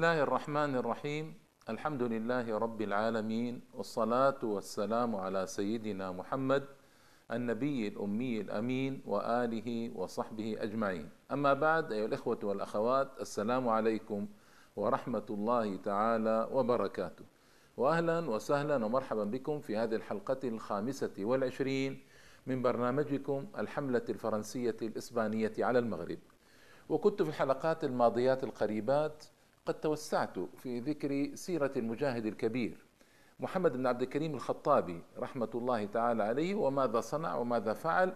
الله الرحمن الرحيم الحمد لله رب العالمين والصلاة والسلام على سيدنا محمد النبي الأمي الأمين وآله وصحبه أجمعين أما بعد أيها الإخوة والأخوات السلام عليكم ورحمة الله تعالى وبركاته وأهلا وسهلا ومرحبا بكم في هذه الحلقة الخامسة والعشرين من برنامجكم الحملة الفرنسية الإسبانية على المغرب وكنت في الحلقات الماضيات القريبات قد توسعت في ذكر سيرة المجاهد الكبير محمد بن عبد الكريم الخطابي رحمة الله تعالى عليه وماذا صنع وماذا فعل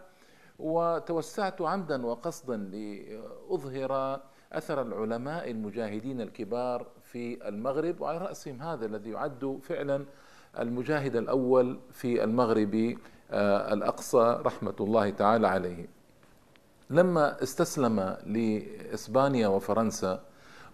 وتوسعت عمدا وقصدا لأظهر أثر العلماء المجاهدين الكبار في المغرب وعلى رأسهم هذا الذي يعد فعلا المجاهد الأول في المغرب آه، الأقصى رحمة الله تعالى عليه. لما استسلم لإسبانيا وفرنسا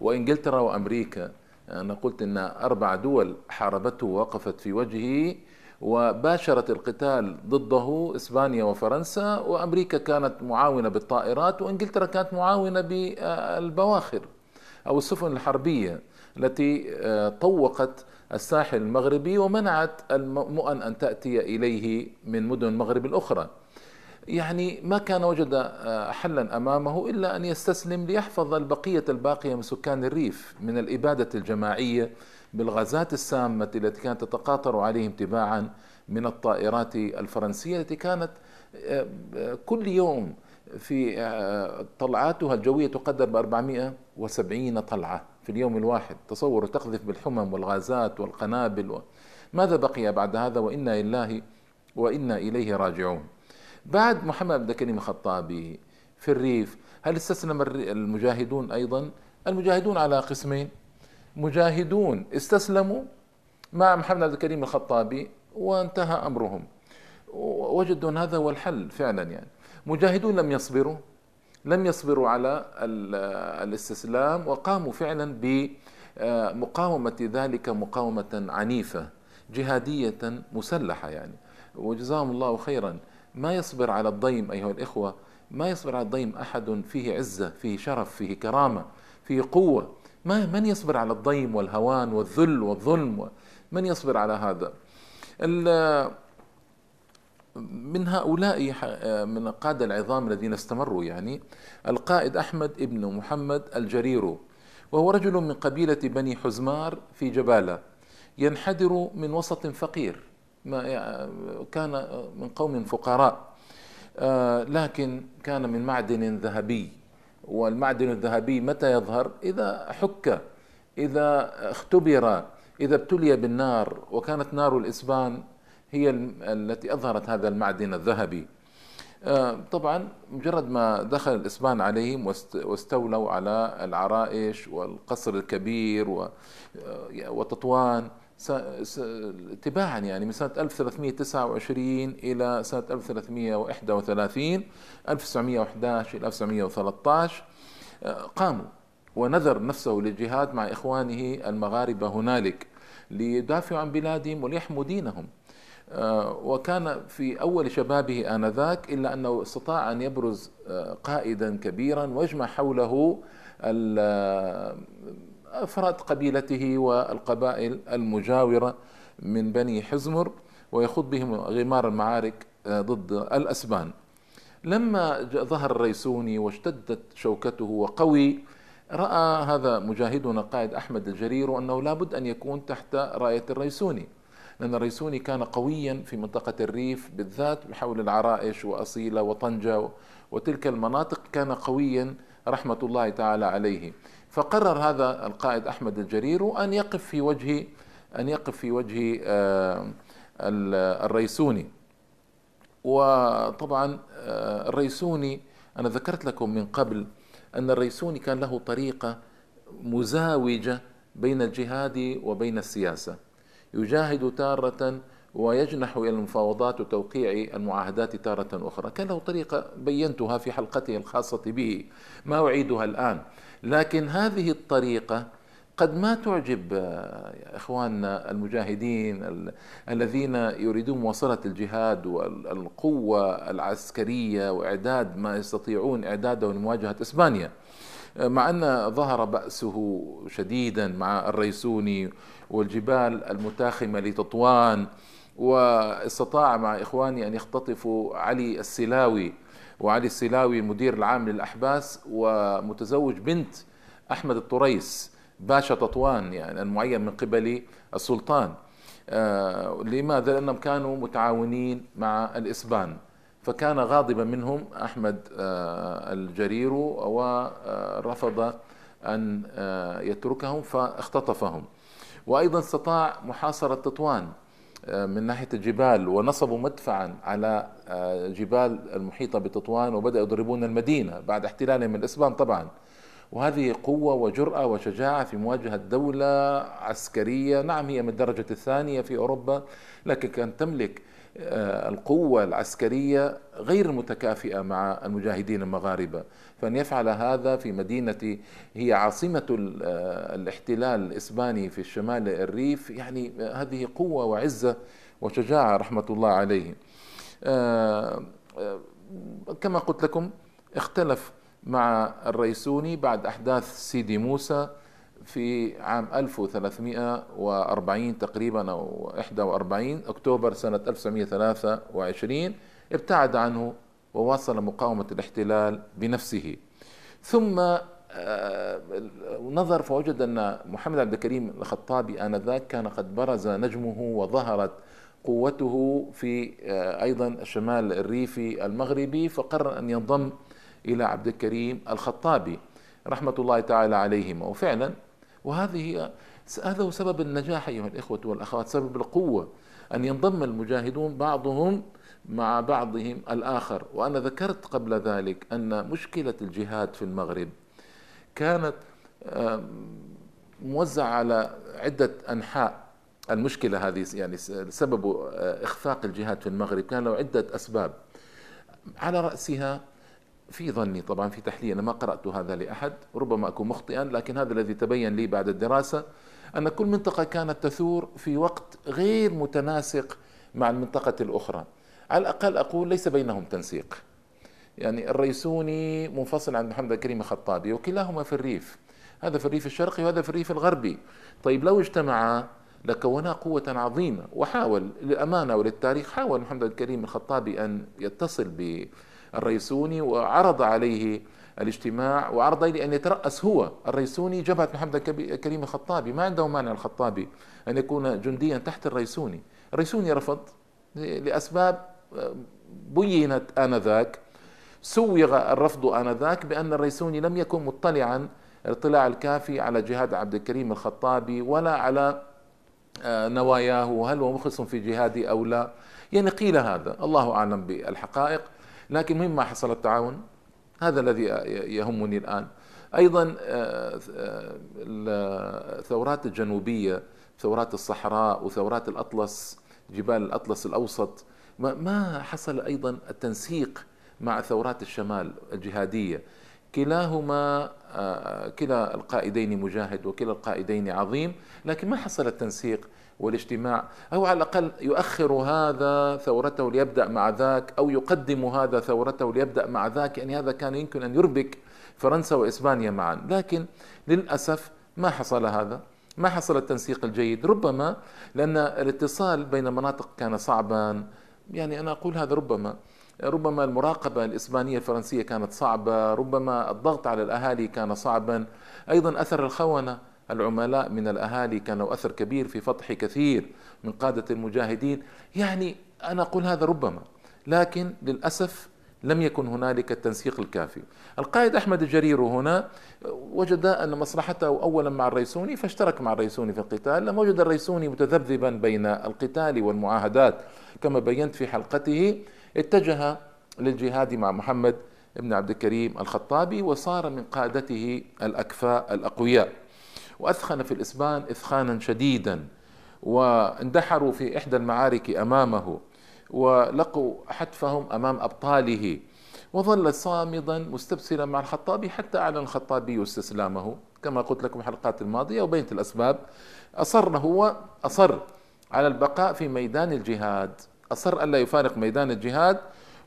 وإنجلترا وأمريكا أنا قلت أن أربع دول حاربته ووقفت في وجهه وباشرت القتال ضده إسبانيا وفرنسا وأمريكا كانت معاونة بالطائرات وإنجلترا كانت معاونة بالبواخر أو السفن الحربية التي آه، طوقت الساحل المغربي ومنعت المؤن أن تأتي إليه من مدن المغرب الأخرى. يعني ما كان وجد آه، حلا أمامه إلا أن يستسلم ليحفظ البقية الباقية من سكان الريف من الإبادة الجماعية بالغازات السامة التي كانت تتقاطر عليهم تباعا من الطائرات الفرنسية التي كانت آه، كل يوم في آه، طلعاتها الجوية تقدر ب 470 طلعة في اليوم الواحد. تصوروا تقذف بالحمم والغازات والقنابل و... ماذا بقي بعد هذا؟ وإنا لله وإنا إليه راجعون. بعد محمد بن كريم الخطابي في الريف هل استسلم المجاهدون أيضا؟ المجاهدون على قسمين. مجاهدون استسلموا مع محمد عبد الكريم الخطابي وانتهى أمرهم. وجدوا أن هذا هو الحل فعلا يعني. مجاهدون لم يصبروا لم يصبروا على الاستسلام وقاموا فعلا بمقاومه ذلك مقاومة عنيفة جهادية مسلحة يعني. وجزاهم الله خيرا. ما يصبر على الضيم أيها الإخوة ما يصبر على الضيم أحد فيه عزة فيه شرف فيه كرامة فيه قوة. ما من يصبر على الضيم والهوان والذل والظلم؟ من يصبر على هذا؟ من هؤلاء من القادة العظام الذين استمروا يعني القائد أحمد ابن محمد الجريرو وهو رجل من قبيلة بني حزمار في جبالة ينحدر من وسط فقير. ما كان من قوم فقراء. آه، لكن كان من معدن ذهبي. والمعدن الذهبي متى يظهر؟ إذا حك إذا اختبر إذا ابتلي بالنار. وكانت نار الإسبان هي التي أظهرت هذا المعدن الذهبي. آه، طبعا مجرد ما دخل الإسبان عليهم واستولوا على العرائش والقصر الكبير آه، وتطوان تباعا يعني من سنة 1329 إلى سنة 1331 1911 إلى 1913 قاموا ونذر نفسه للجهاد مع إخوانه المغاربة هنالك ليدافعوا عن بلادهم وليحموا دينهم. وكان في أول شبابه آنذاك إلا أنه استطاع أن يبرز قائدا كبيرا ويجمع حوله أفراد قبيلته والقبائل المجاورة من بني حزمر ويخوض بهم غمار المعارك آه، ضد الأسبان. لما ظهر الريسوني واشتدت شوكته وقوي رأى هذا مجاهدنا قائد أحمد الجرير أنه لابد أن يكون تحت راية الريسوني لأن الريسوني كان قويا في منطقة الريف بالذات حول العرائش وأصيلة وطنجة وتلك المناطق كان قويا رحمة الله تعالى عليه. فقرر هذا القائد أحمد الجرير أن يقف في وجه أن يقف في وجه آه، الريسوني. وطبعا آه، الريسوني أنا ذكرت لكم من قبل أن الريسوني كان له طريقة مزاوجة بين الجهاد وبين السياسة. يجاهد تارة ويجنح إلى المفاوضات وتوقيع المعاهدات تارة أخرى كان له طريقة بينتها في حلقته الخاصة به ما أعيدها الآن لكن هذه الطريقة قد ما تعجب آه، اخواننا المجاهدين الذين يريدون مواصلة الجهاد والقوة العسكرية وإعداد ما يستطيعون إعداده لمواجهة إسبانيا. مع أن ظهر بأسه شديدا مع الريسوني والجبال المتاخمة لتطوان واستطاع مع إخواني أن يختطفوا علي السلاوي وعلي السلاوي المدير العام للأحباس ومتزوج بنت أحمد الطريس باشا تطوان يعني المعين من قبل السلطان. آه، لماذا؟ لأنهم كانوا متعاونين مع الإسبان. فكان غاضبا منهم أحمد آه، الجرير ورفض أن آه، يتركهم فاختطفهم. وأيضا استطاع محاصرة تطوان. من ناحية الجبال ونصبوا مدفعا على جبال المحيطة بتطوان وبدأوا يضربون المدينة بعد احتلالهم الإسبان طبعا. وهذه قوة وجرأة وشجاعة في مواجهة دولة عسكرية نعم هي من الدرجة الثانية في أوروبا لكن كانت تملك آه، القوة العسكرية غير متكافئة مع المجاهدين المغاربة. فأن يفعل هذا في مدينة هي عاصمة آه، الاحتلال الإسباني في الشمال الريف يعني هذه قوة وعزة وشجاعة رحمة الله عليه. آه، كما قلت لكم اختلف مع الريسوني بعد أحداث سيدي موسى في عام 1340 تقريبا أو 41 أكتوبر سنة 1923 ابتعد عنه وواصل مقاومة الاحتلال بنفسه. ثم آه، نظر فوجد أن محمد عبد الكريم الخطابي آنذاك كان قد برز نجمه وظهرت قوته في آه، أيضا الشمال الريفي المغربي فقرر أن ينضم إلى عبد الكريم الخطابي. رحمة الله تعالى عليهما. وفعلا وهذه هذا هو سبب النجاح أيها الإخوة والأخوات سبب القوة أن ينضم المجاهدون بعضهم مع بعضهم الآخر. وأنا ذكرت قبل ذلك أن مشكلة الجهاد في المغرب كانت موزعة على عدة أنحاء. المشكلة هذه يعني سبب آه، إخفاق الجهاد في المغرب. كان له عدة أسباب. على رأسها في ظني طبعا في تحليل أنا ما قرأت هذا لأحد ربما أكون مخطئا لكن هذا الذي تبين لي بعد الدراسة أن كل منطقة كانت تثور في وقت غير متناسق مع المنطقة الأخرى. على الأقل أقول ليس بينهم تنسيق. يعني الريسوني منفصل عن محمد الكريم الخطابي وكلاهما في الريف. هذا في الريف الشرقي وهذا في الريف الغربي. طيب لو اجتمعا لكونا قوة عظيمة وحاول للأمانة وللتاريخ حاول محمد الكريم الخطابي أن يتصل ب الريسوني وعرض عليه الاجتماع وعرض عليه أن يترأس هو الريسوني جبهة محمد كريم الخطابي. ما عنده مانع الخطابي أن يكون جنديا تحت الريسوني. الريسوني رفض لأسباب آه، بينت آنذاك. سوغ الرفض آنذاك بأن الريسوني لم يكن مطلعا الاطلاع الكافي على جهاد عبد الكريم الخطابي ولا على آه، نواياه هل هو مخلص في جهاده أو لا. يعني قيل هذا. الله أعلم بالحقائق. لكن مهم ما حصل التعاون؟ هذا الذي يهمني الآن. أيضا آه، آه، الثورات الجنوبية ثورات الصحراء وثورات الأطلس جبال الأطلس الأوسط ما حصل أيضا التنسيق مع ثورات الشمال الجهادية. كلاهما آه، كلا القائدين مجاهد وكلا القائدين عظيم لكن ما حصل التنسيق والاجتماع. أو على الأقل يؤخر هذا ثورته ليبدأ مع ذاك أو يقدم هذا ثورته ليبدأ مع ذاك. يعني هذا كان يمكن أن يربك فرنسا وإسبانيا معا. لكن للأسف ما حصل هذا. ما حصل التنسيق الجيد. ربما لأن الاتصال بين مناطق كان صعبا. يعني أنا أقول هذا ربما. ربما المراقبة الإسبانية الفرنسية كانت صعبة. ربما الضغط على الأهالي كان صعبا. أيضا أثر الخونة. العملاء من الأهالي كان له أثر كبير في فتح كثير من قادة المجاهدين. يعني أنا أقول هذا ربما لكن للأسف لم يكن هنالك التنسيق الكافي. القائد أحمد الجرير هنا وجد أن مصلحته أولا مع الريسوني فاشترك مع الريسوني في القتال. لما وجد الريسوني متذبذبا بين القتال والمعاهدات. كما بينت في حلقته اتجه للجهاد مع محمد بن عبد الكريم الخطابي وصار من قادته الأكفاء الأقوياء. وأثخن في الإسبان إثخانا شديدا واندحروا في إحدى المعارك أمامه ولقوا حتفهم أمام أبطاله وظل صامدا مستبصرا مع الخطابي حتى أعلن الخطابي استسلامه. كما قلت لكم الحلقات الماضية وبينت الأسباب أصر هو أصر على البقاء في ميدان الجهاد أصر ألا يفارق ميدان الجهاد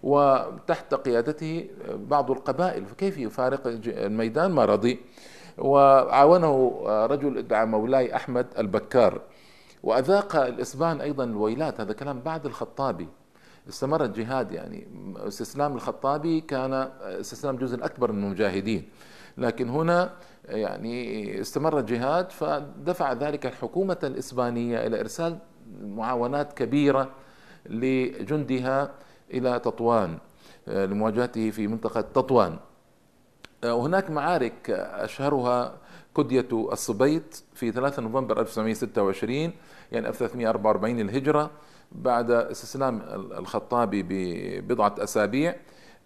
وتحت قيادته بعض القبائل فكيف يفارق الميدان؟ ما رضي. وعاونه رجل ادعى مولاي أحمد البكار. وأذاق الإسبان أيضا الويلات هذا كلام بعد الخطابي. استمر الجهاد يعني استسلام الخطابي كان استسلام جزء أكبر من المجاهدين. لكن هنا يعني استمر الجهاد فدفع ذلك الحكومة الإسبانية إلى إرسال معاونات كبيرة لجندها إلى تطوان لمواجهته في منطقة تطوان. وهناك معارك أشهرها كدية الصبيت في 3 نوفمبر 1926 يعني 1344 الهجرة بعد استسلام الخطابي ببضعة أسابيع.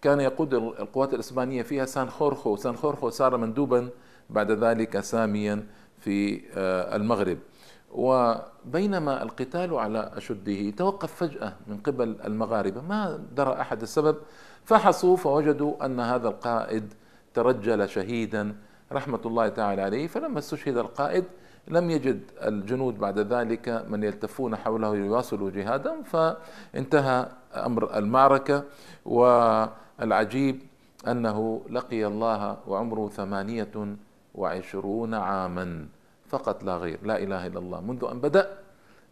كان يقود القوات الإسبانية فيها سان خورخو. سان خورخو صار مندوبا بعد ذلك ساميا في آه، المغرب. وبينما القتال على أشده توقف فجأة من قبل المغاربة. ما درى أحد السبب؟ فحصوا فوجدوا أن هذا القائد ترجل شهيدا رحمة الله تعالى عليه فلما استشهد القائد لم يجد الجنود بعد ذلك من يلتفون حوله ليواصلوا جهادهم فانتهى أمر المعركة والعجيب أنه لقي الله وعمره ثمانية وعشرون عاما فقط لا غير لا إله إلا الله. منذ أن بدأ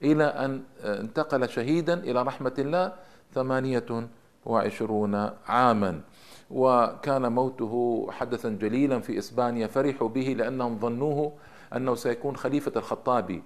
إلى أن انتقل شهيدا إلى رحمة الله ثمانية وعشرون عاما. وكان موته حدثا جليلا في إسبانيا فرحوا به لأنهم ظنوه أنه سيكون خليفة الخطابي.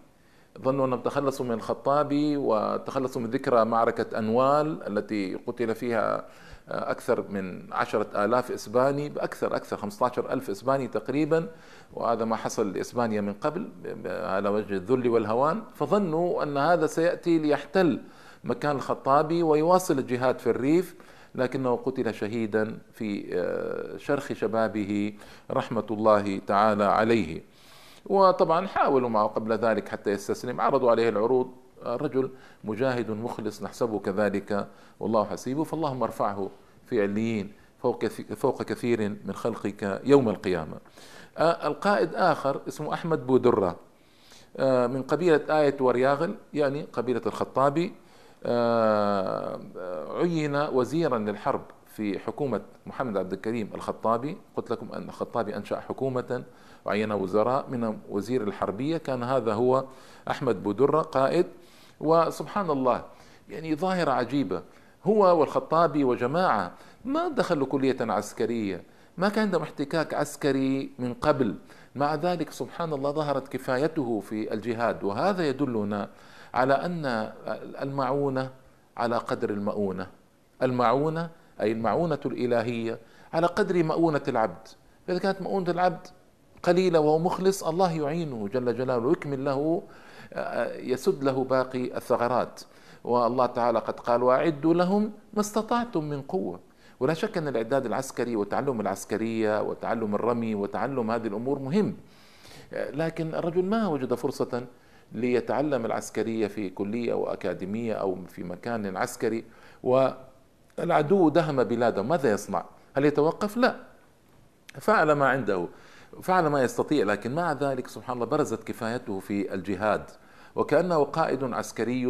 ظنوا أنهم تخلصوا من الخطابي وتخلصوا من ذكرى معركة أنوال التي قتل فيها أكثر من عشرة آلاف إسباني بأكثر أكثر 15 ألف إسباني تقريبا. وهذا ما حصل لإسبانيا من قبل على وجه الذل والهوان. فظنوا أن هذا سيأتي ليحتل مكان الخطابي ويواصل الجهاد في الريف. لكنه قتل شهيدا في آه، شرخ شبابه رحمة الله تعالى عليه. وطبعا حاولوا معه قبل ذلك حتى يستسلم. عرضوا عليه العروض. رجل مجاهد مخلص نحسبه كذلك. والله حسيبه فاللهم ارفعه في عليين فوق فوق كثير من خلقك يوم القيامة. آه، القائد آخر اسمه أحمد بودرة. آه، من قبيلة آية ورياغل يعني قبيلة الخطابي. عين وزيرا للحرب في حكومة محمد عبد الكريم الخطابي. قلت لكم أن الخطابي أنشأ حكومة وعين وزراء من وزير الحربية. كان هذا هو أحمد بودرة قائد. وسبحان الله يعني ظاهرة عجيبة. هو والخطابي وجماعة ما دخلوا كلية عسكرية ما كان عندهم احتكاك عسكري من قبل. مع ذلك سبحان الله ظهرت كفايته في الجهاد. وهذا يدلنا على أن المعونة على قدر المؤونة. المعونة أي المعونة الإلهية على قدر مؤونة العبد. فإذا كانت مؤونة العبد قليلة وهو مخلص الله يعينه جل جلاله ويكمل له يسد له باقي الثغرات. والله تعالى قد قال وأعدوا لهم ما استطعتم من قوة. ولا شك أن الإعداد العسكري وتعلم العسكرية وتعلم الرمي وتعلم هذه الأمور مهم. لكن الرجل ما وجد فرصة ليتعلم العسكرية في كلية أو أكاديمية أو في مكان عسكري والعدو دهم بلاده ماذا يصنع؟ هل يتوقف؟ لا فعل ما عنده فعل ما يستطيع لكن مع ذلك سبحان الله برزت كفايته في الجهاد وكأنه قائد عسكري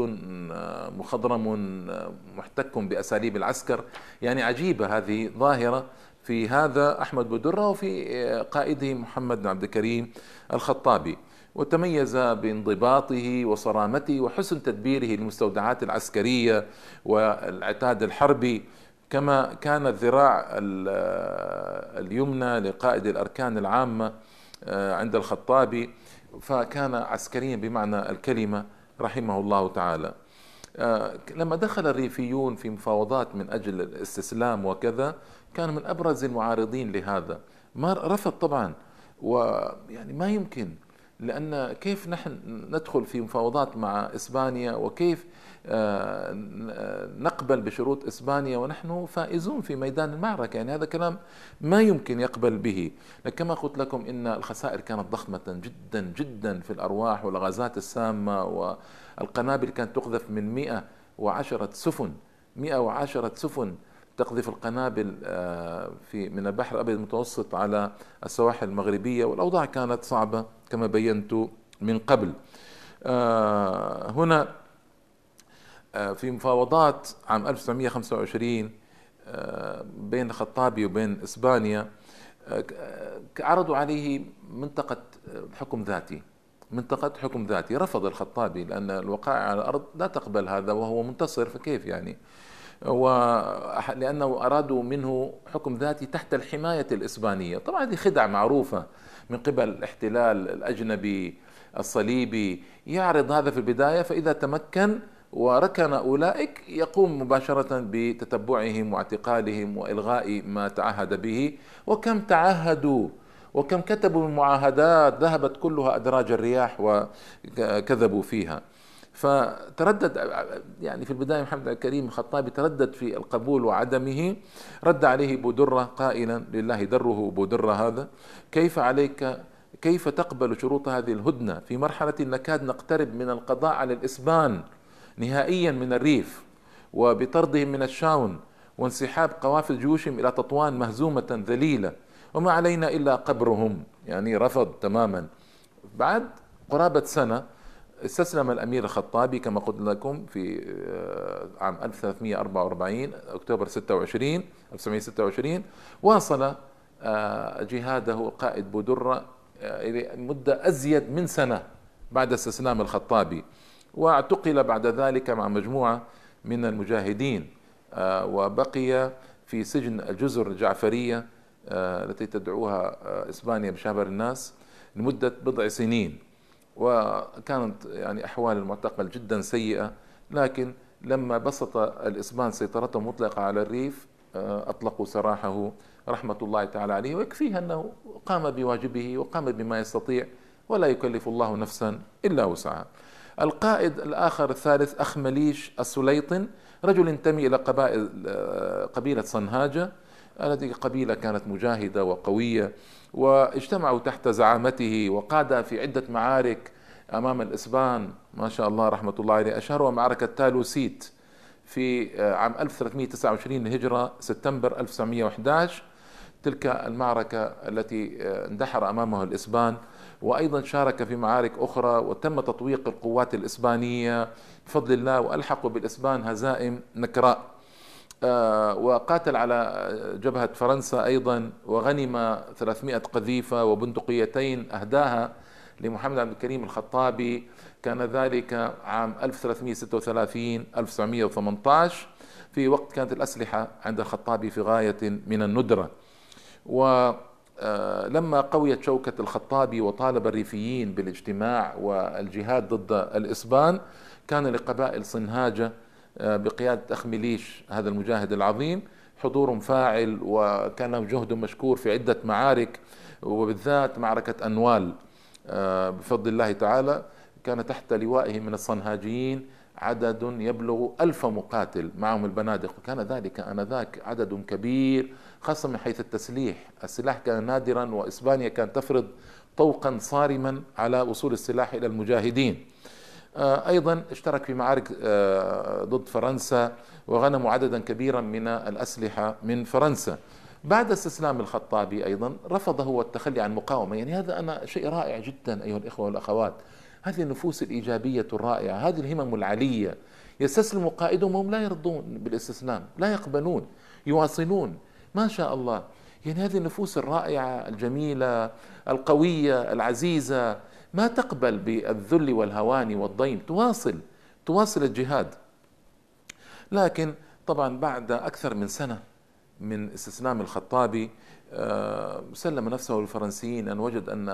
مخضرم محتك بأساليب العسكر يعني عجيبة هذه ظاهرة في هذا أحمد بودرة وفي قائده محمد بن عبد الكريم الخطابي. وتميز بانضباطه وصرامته وحسن تدبيره للمستودعات العسكرية والعتاد الحربي. كما كان الذراع اليمنى لقائد الأركان العامة آه، عند الخطابي. فكان عسكريا بمعنى الكلمة رحمه الله تعالى. آه، لما دخل الريفيون في مفاوضات من أجل الاستسلام وكذا كان من أبرز المعارضين لهذا. ما رفض طبعا ويعني ما يمكن لأن كيف نحن ندخل في مفاوضات مع إسبانيا وكيف آه، نقبل بشروط إسبانيا ونحن فائزون في ميدان المعركة. يعني هذا كلام ما يمكن يقبل به. كما قلت لكم إن الخسائر كانت ضخمة جدا جدا في الأرواح والغازات السامة والقنابل كانت تقذف من 110 سفن 110 سفن تقذف القنابل آه، في من البحر الأبيض المتوسط على السواحل المغربية والأوضاع كانت صعبة كما بينت من قبل. آه، هنا آه، في مفاوضات عام 1925 بين الخطابي وبين إسبانيا عرضوا عليه منطقة حكم ذاتي منطقة حكم ذاتي. رفض الخطابي لأن الوقائع على الأرض لا تقبل هذا وهو منتصر فكيف يعني؟ ولأنه أرادوا منه حكم ذاتي تحت الحماية الإسبانية. طبعا هذه خدعة معروفة من قبل الاحتلال الأجنبي الصليبي. يعرض هذا في البداية فإذا تمكن وركن أولئك يقوم مباشرة بتتبعهم واعتقالهم وإلغاء ما تعهد به. وكم تعهدوا وكم كتبوا من معاهدات ذهبت كلها أدراج الرياح وكذبوا فيها. فتردد يعني في البداية محمد الكريم الخطابي تردد في القبول وعدمه رد عليه بودرة قائلا لله دره بودرة هذا كيف عليك كيف تقبل شروط هذه الهدنة؟ في مرحلة نكاد نقترب من القضاء على الإسبان نهائيا من الريف وبطردهم من الشاون وانسحاب قوافل جيوشهم إلى تطوان مهزومة ذليلة وما علينا إلا قبرهم يعني رفض تماما. بعد قرابة سنة استسلم الأمير الخطابي كما قلت لكم في آه، عام 1344 أكتوبر 26 1926 واصل آه، جهاده قائد بودرة آه، إلى مدة أزيد من سنة بعد استسلام الخطابي واعتقل بعد ذلك مع مجموعة من المجاهدين وبقي في سجن الجزر الجعفرية التي تدعوها إسبانيا بشابر الناس لمدة بضع سنين. وكانت يعني أحوال المعتقل جدا سيئة لكن لما بسط الإسبان سيطرته مطلقة على الريف آه، أطلقوا سراحه رحمة الله تعالى عليه ويكفيه أنه قام بواجبه وقام بما يستطيع ولا يكلف الله نفسا إلا وسعها. القائد الآخر الثالث أخ مليش السليطن رجل ينتمي إلى قبائل آه، قبيلة صنهاجة هذه قبيلة كانت مجاهدة وقوية واجتمعوا تحت زعامته وقاد في عدة معارك أمام الإسبان. ما شاء الله رحمة الله عليه. أشهرها معركة تالوسيت في آه، عام 1329 هجرة سبتمبر 1911 تلك المعركة التي آه، اندحر أمامها الإسبان وأيضا شارك في معارك أخرى وتم تطويق القوات الإسبانية. بفضل الله وألحقوا بالإسبان هزائم نكراء. وقاتل على جبهة فرنسا أيضا وغنم 300 قذيفة وبندقيتين أهداها لمحمد عبد الكريم الخطابي. كان ذلك عام 1336 1918 في وقت كانت الأسلحة عند الخطابي في غاية من الندرة. ولما آه، قويت شوكة الخطابي وطالب الريفيين بالاجتماع والجهاد ضد الإسبان كان لقبائل صنهاجة آه، بقيادة أخ ميليش هذا المجاهد العظيم حضور فاعل وكان جهد مشكور في عدة معارك وبالذات معركة أنوال. آه، بفضل الله تعالى كان تحت لوائه من الصنهاجيين عدد يبلغ ألف مقاتل معهم البنادق. وكان ذلك آنذاك عدد كبير خاصة من حيث التسليح. السلاح كان نادرا وإسبانيا كانت تفرض طوقا صارما على وصول السلاح إلى المجاهدين. أيضا اشترك في معارك آه، ضد فرنسا وغنموا عددا كبيرا من الأسلحة من فرنسا. بعد استسلام الخطابي أيضا رفض هو التخلي عن مقاومة. يعني هذا أنا شيء رائع جدا أيها الإخوة والأخوات. هذه النفوس الإيجابية الرائعة هذه الهمم العلية يستسلم قائدهم وهم لا يرضون بالاستسلام لا يقبلون يواصلون. ما شاء الله. يعني هذه النفوس الرائعة الجميلة القوية العزيزة. ما تقبل بالذل والهوان والضيم تواصل تواصل الجهاد. لكن طبعا بعد أكثر من سنة من استسلام الخطابي آه، سلم نفسه للفرنسيين أن وجد أن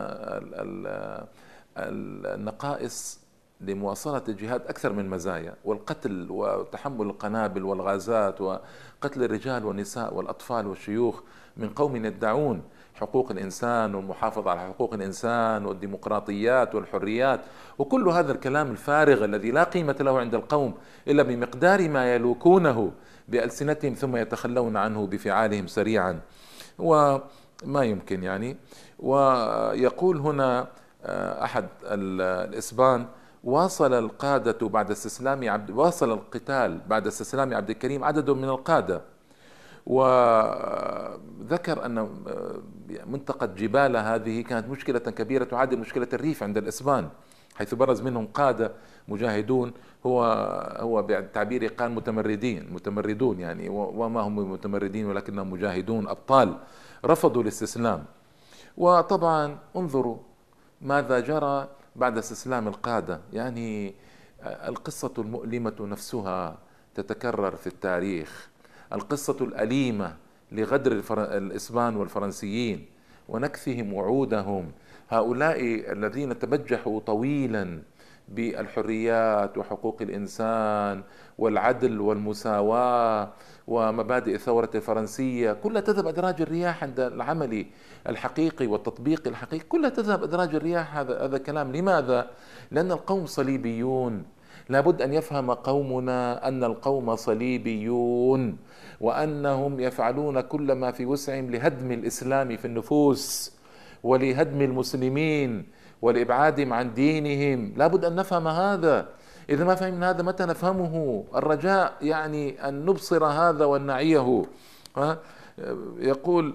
النقائص لمواصلة الجهاد أكثر من مزايا والقتل وتحمل القنابل والغازات وقتل الرجال والنساء والأطفال والشيوخ من قوم يدعون حقوق الإنسان والمحافظة على حقوق الإنسان والديمقراطيات والحريات. وكل هذا الكلام الفارغ الذي لا قيمة له عند القوم إلا بمقدار ما يلوكونه بألسنتهم ثم يتخلون عنه بفعالهم سريعا. وما يمكن يعني. ويقول هنا آه، أحد الإسبان واصل القادة بعد استسلام عبد واصل القتال بعد استسلام عبد الكريم عدد من القادة. وذكر أن آه، منطقة جبالة هذه كانت مشكلة كبيرة تعادل مشكلة الريف عند الإسبان حيث برز منهم قادة مجاهدون هو هو بالتعبير قال متمردين متمردون يعني وما هم متمردين ولكنهم مجاهدون أبطال رفضوا الاستسلام. وطبعا انظروا ماذا جرى بعد استسلام القادة. يعني القصة المؤلمة نفسها تتكرر في التاريخ. القصة الأليمة لغدر الإسبان والفرنسيين ونكثهم وعودهم. هؤلاء الذين تبجحوا طويلا بالحريات وحقوق الإنسان والعدل والمساواة ومبادئ الثورة الفرنسية كلها تذهب أدراج الرياح عند العمل الحقيقي والتطبيق الحقيقي. كلها تذهب أدراج الرياح. هذا هذا كلام. لماذا؟ لأن القوم صليبيون لابد أن يفهم قومنا أن القوم صليبيون وأنهم يفعلون كل ما في وسعهم لهدم الإسلام في النفوس ولهدم المسلمين ولإبعادهم عن دينهم. لابد أن نفهم هذا. إذا ما فهمنا هذا متى نفهمه؟ الرجاء يعني أن نبصر هذا ونعيه. يقول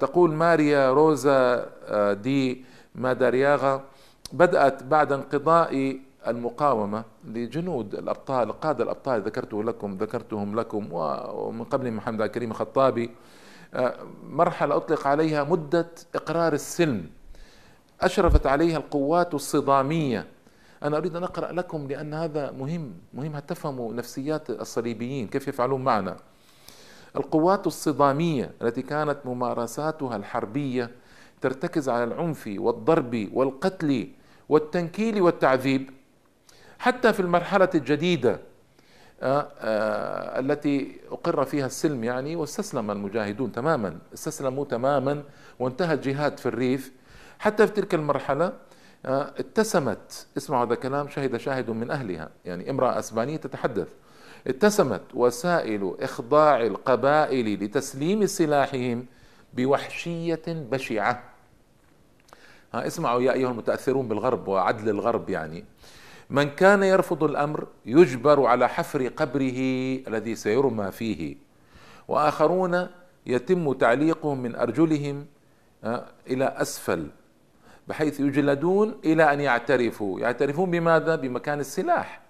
تقول ماريا روزا دي مادارياغا بدأت بعد انقضاء المقاومة لجنود الأبطال القادة الأبطال ذكرته لكم ذكرتهم لكم ومن قبل محمد الكريم الخطابي. مرحلة أطلق عليها مدة إقرار السلم. أشرفت عليها القوات الصدامية. أنا أريد أن أقرأ لكم لأن هذا مهم مهم تفهموا نفسيات الصليبيين كيف يفعلون معنا. القوات الصدامية التي كانت ممارساتها الحربية ترتكز على العنف والضرب والقتل والتنكيل والتعذيب حتى في المرحلة الجديدة آه، آه، التي أقر فيها السلم يعني واستسلم المجاهدون تماما استسلموا تماما وانتهى الجهاد في الريف. حتى في تلك المرحلة آه، اتسمت اسمعوا هذا الكلام شهد شاهد من أهلها يعني امرأة أسبانية تتحدث. اتسمت وسائل إخضاع القبائل لتسليم سلاحهم بوحشية بشعة. ها اسمعوا يا أيها المتأثرون بالغرب وعدل الغرب يعني. من كان يرفض الأمر يجبر على حفر قبره الذي سيرمى فيه. وآخرون يتم تعليقهم من أرجلهم آه، إلى أسفل بحيث يجلدون إلى أن يعترفوا. يعترفون بماذا؟ بمكان السلاح.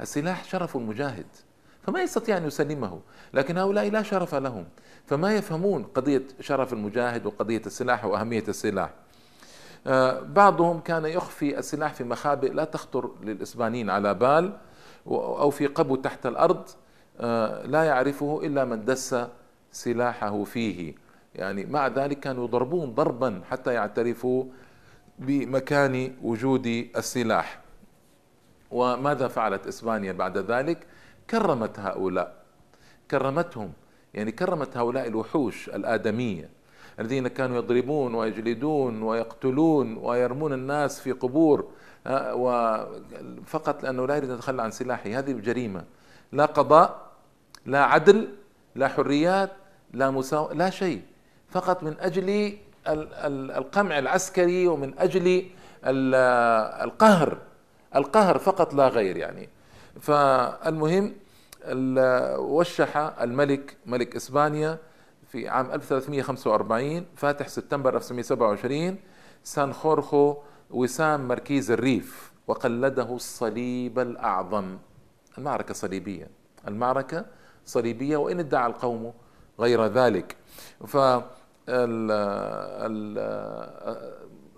السلاح شرف المجاهد فما يستطيع أن يسلمه. لكن هؤلاء لا شرف لهم. فما يفهمون قضية شرف المجاهد وقضية السلاح وأهمية السلاح. بعضهم كان يخفي السلاح في مخابئ لا تخطر للإسبانيين على بال أو في قبو تحت الأرض آه، لا يعرفه إلا من دس سلاحه فيه. يعني مع ذلك كانوا يضربون ضربا حتى يعترفوا بمكان وجود السلاح. وماذا فعلت إسبانيا بعد ذلك؟ كرمت هؤلاء. كرمتهم. يعني كرمت هؤلاء الوحوش الآدمية. الذين كانوا يضربون ويجلدون ويقتلون ويرمون الناس في قبور وفقط لأنه لا يريد أن يتخلى عن سلاحه. هذه جريمة. لا قضاء لا عدل لا حريات لا مساواة لا شيء. فقط من أجل القمع العسكري ومن أجل القهر. القهر فقط لا غير يعني. فالمهم وشح الملك ملك إسبانيا في عام 1345 فاتح سبتمبر 1927 سان خورخو وسام مركيز الريف وقلده الصليب الأعظم. المعركة صليبية. المعركة صليبية وإن ادعى القوم غير ذلك. ف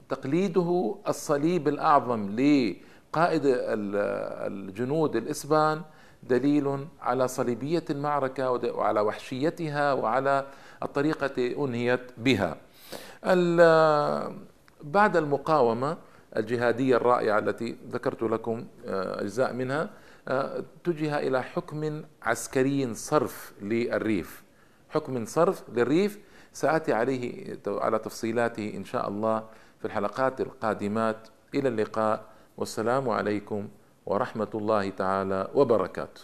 تقليده الصليب الأعظم لقائد الجنود الإسبان دليل على صليبية المعركة وعلى وحشيتها وعلى الطريقة أنهيت بها. بعد المقاومة الجهادية الرائعة التي ذكرت لكم آه، أجزاء منها آه، اتجه إلى حكم عسكري صرف للريف. حكم صرف للريف سآتي عليه على تفصيلاته إن شاء الله في الحلقات القادمات. إلى اللقاء والسلام عليكم ورحمة الله تعالى وبركاته.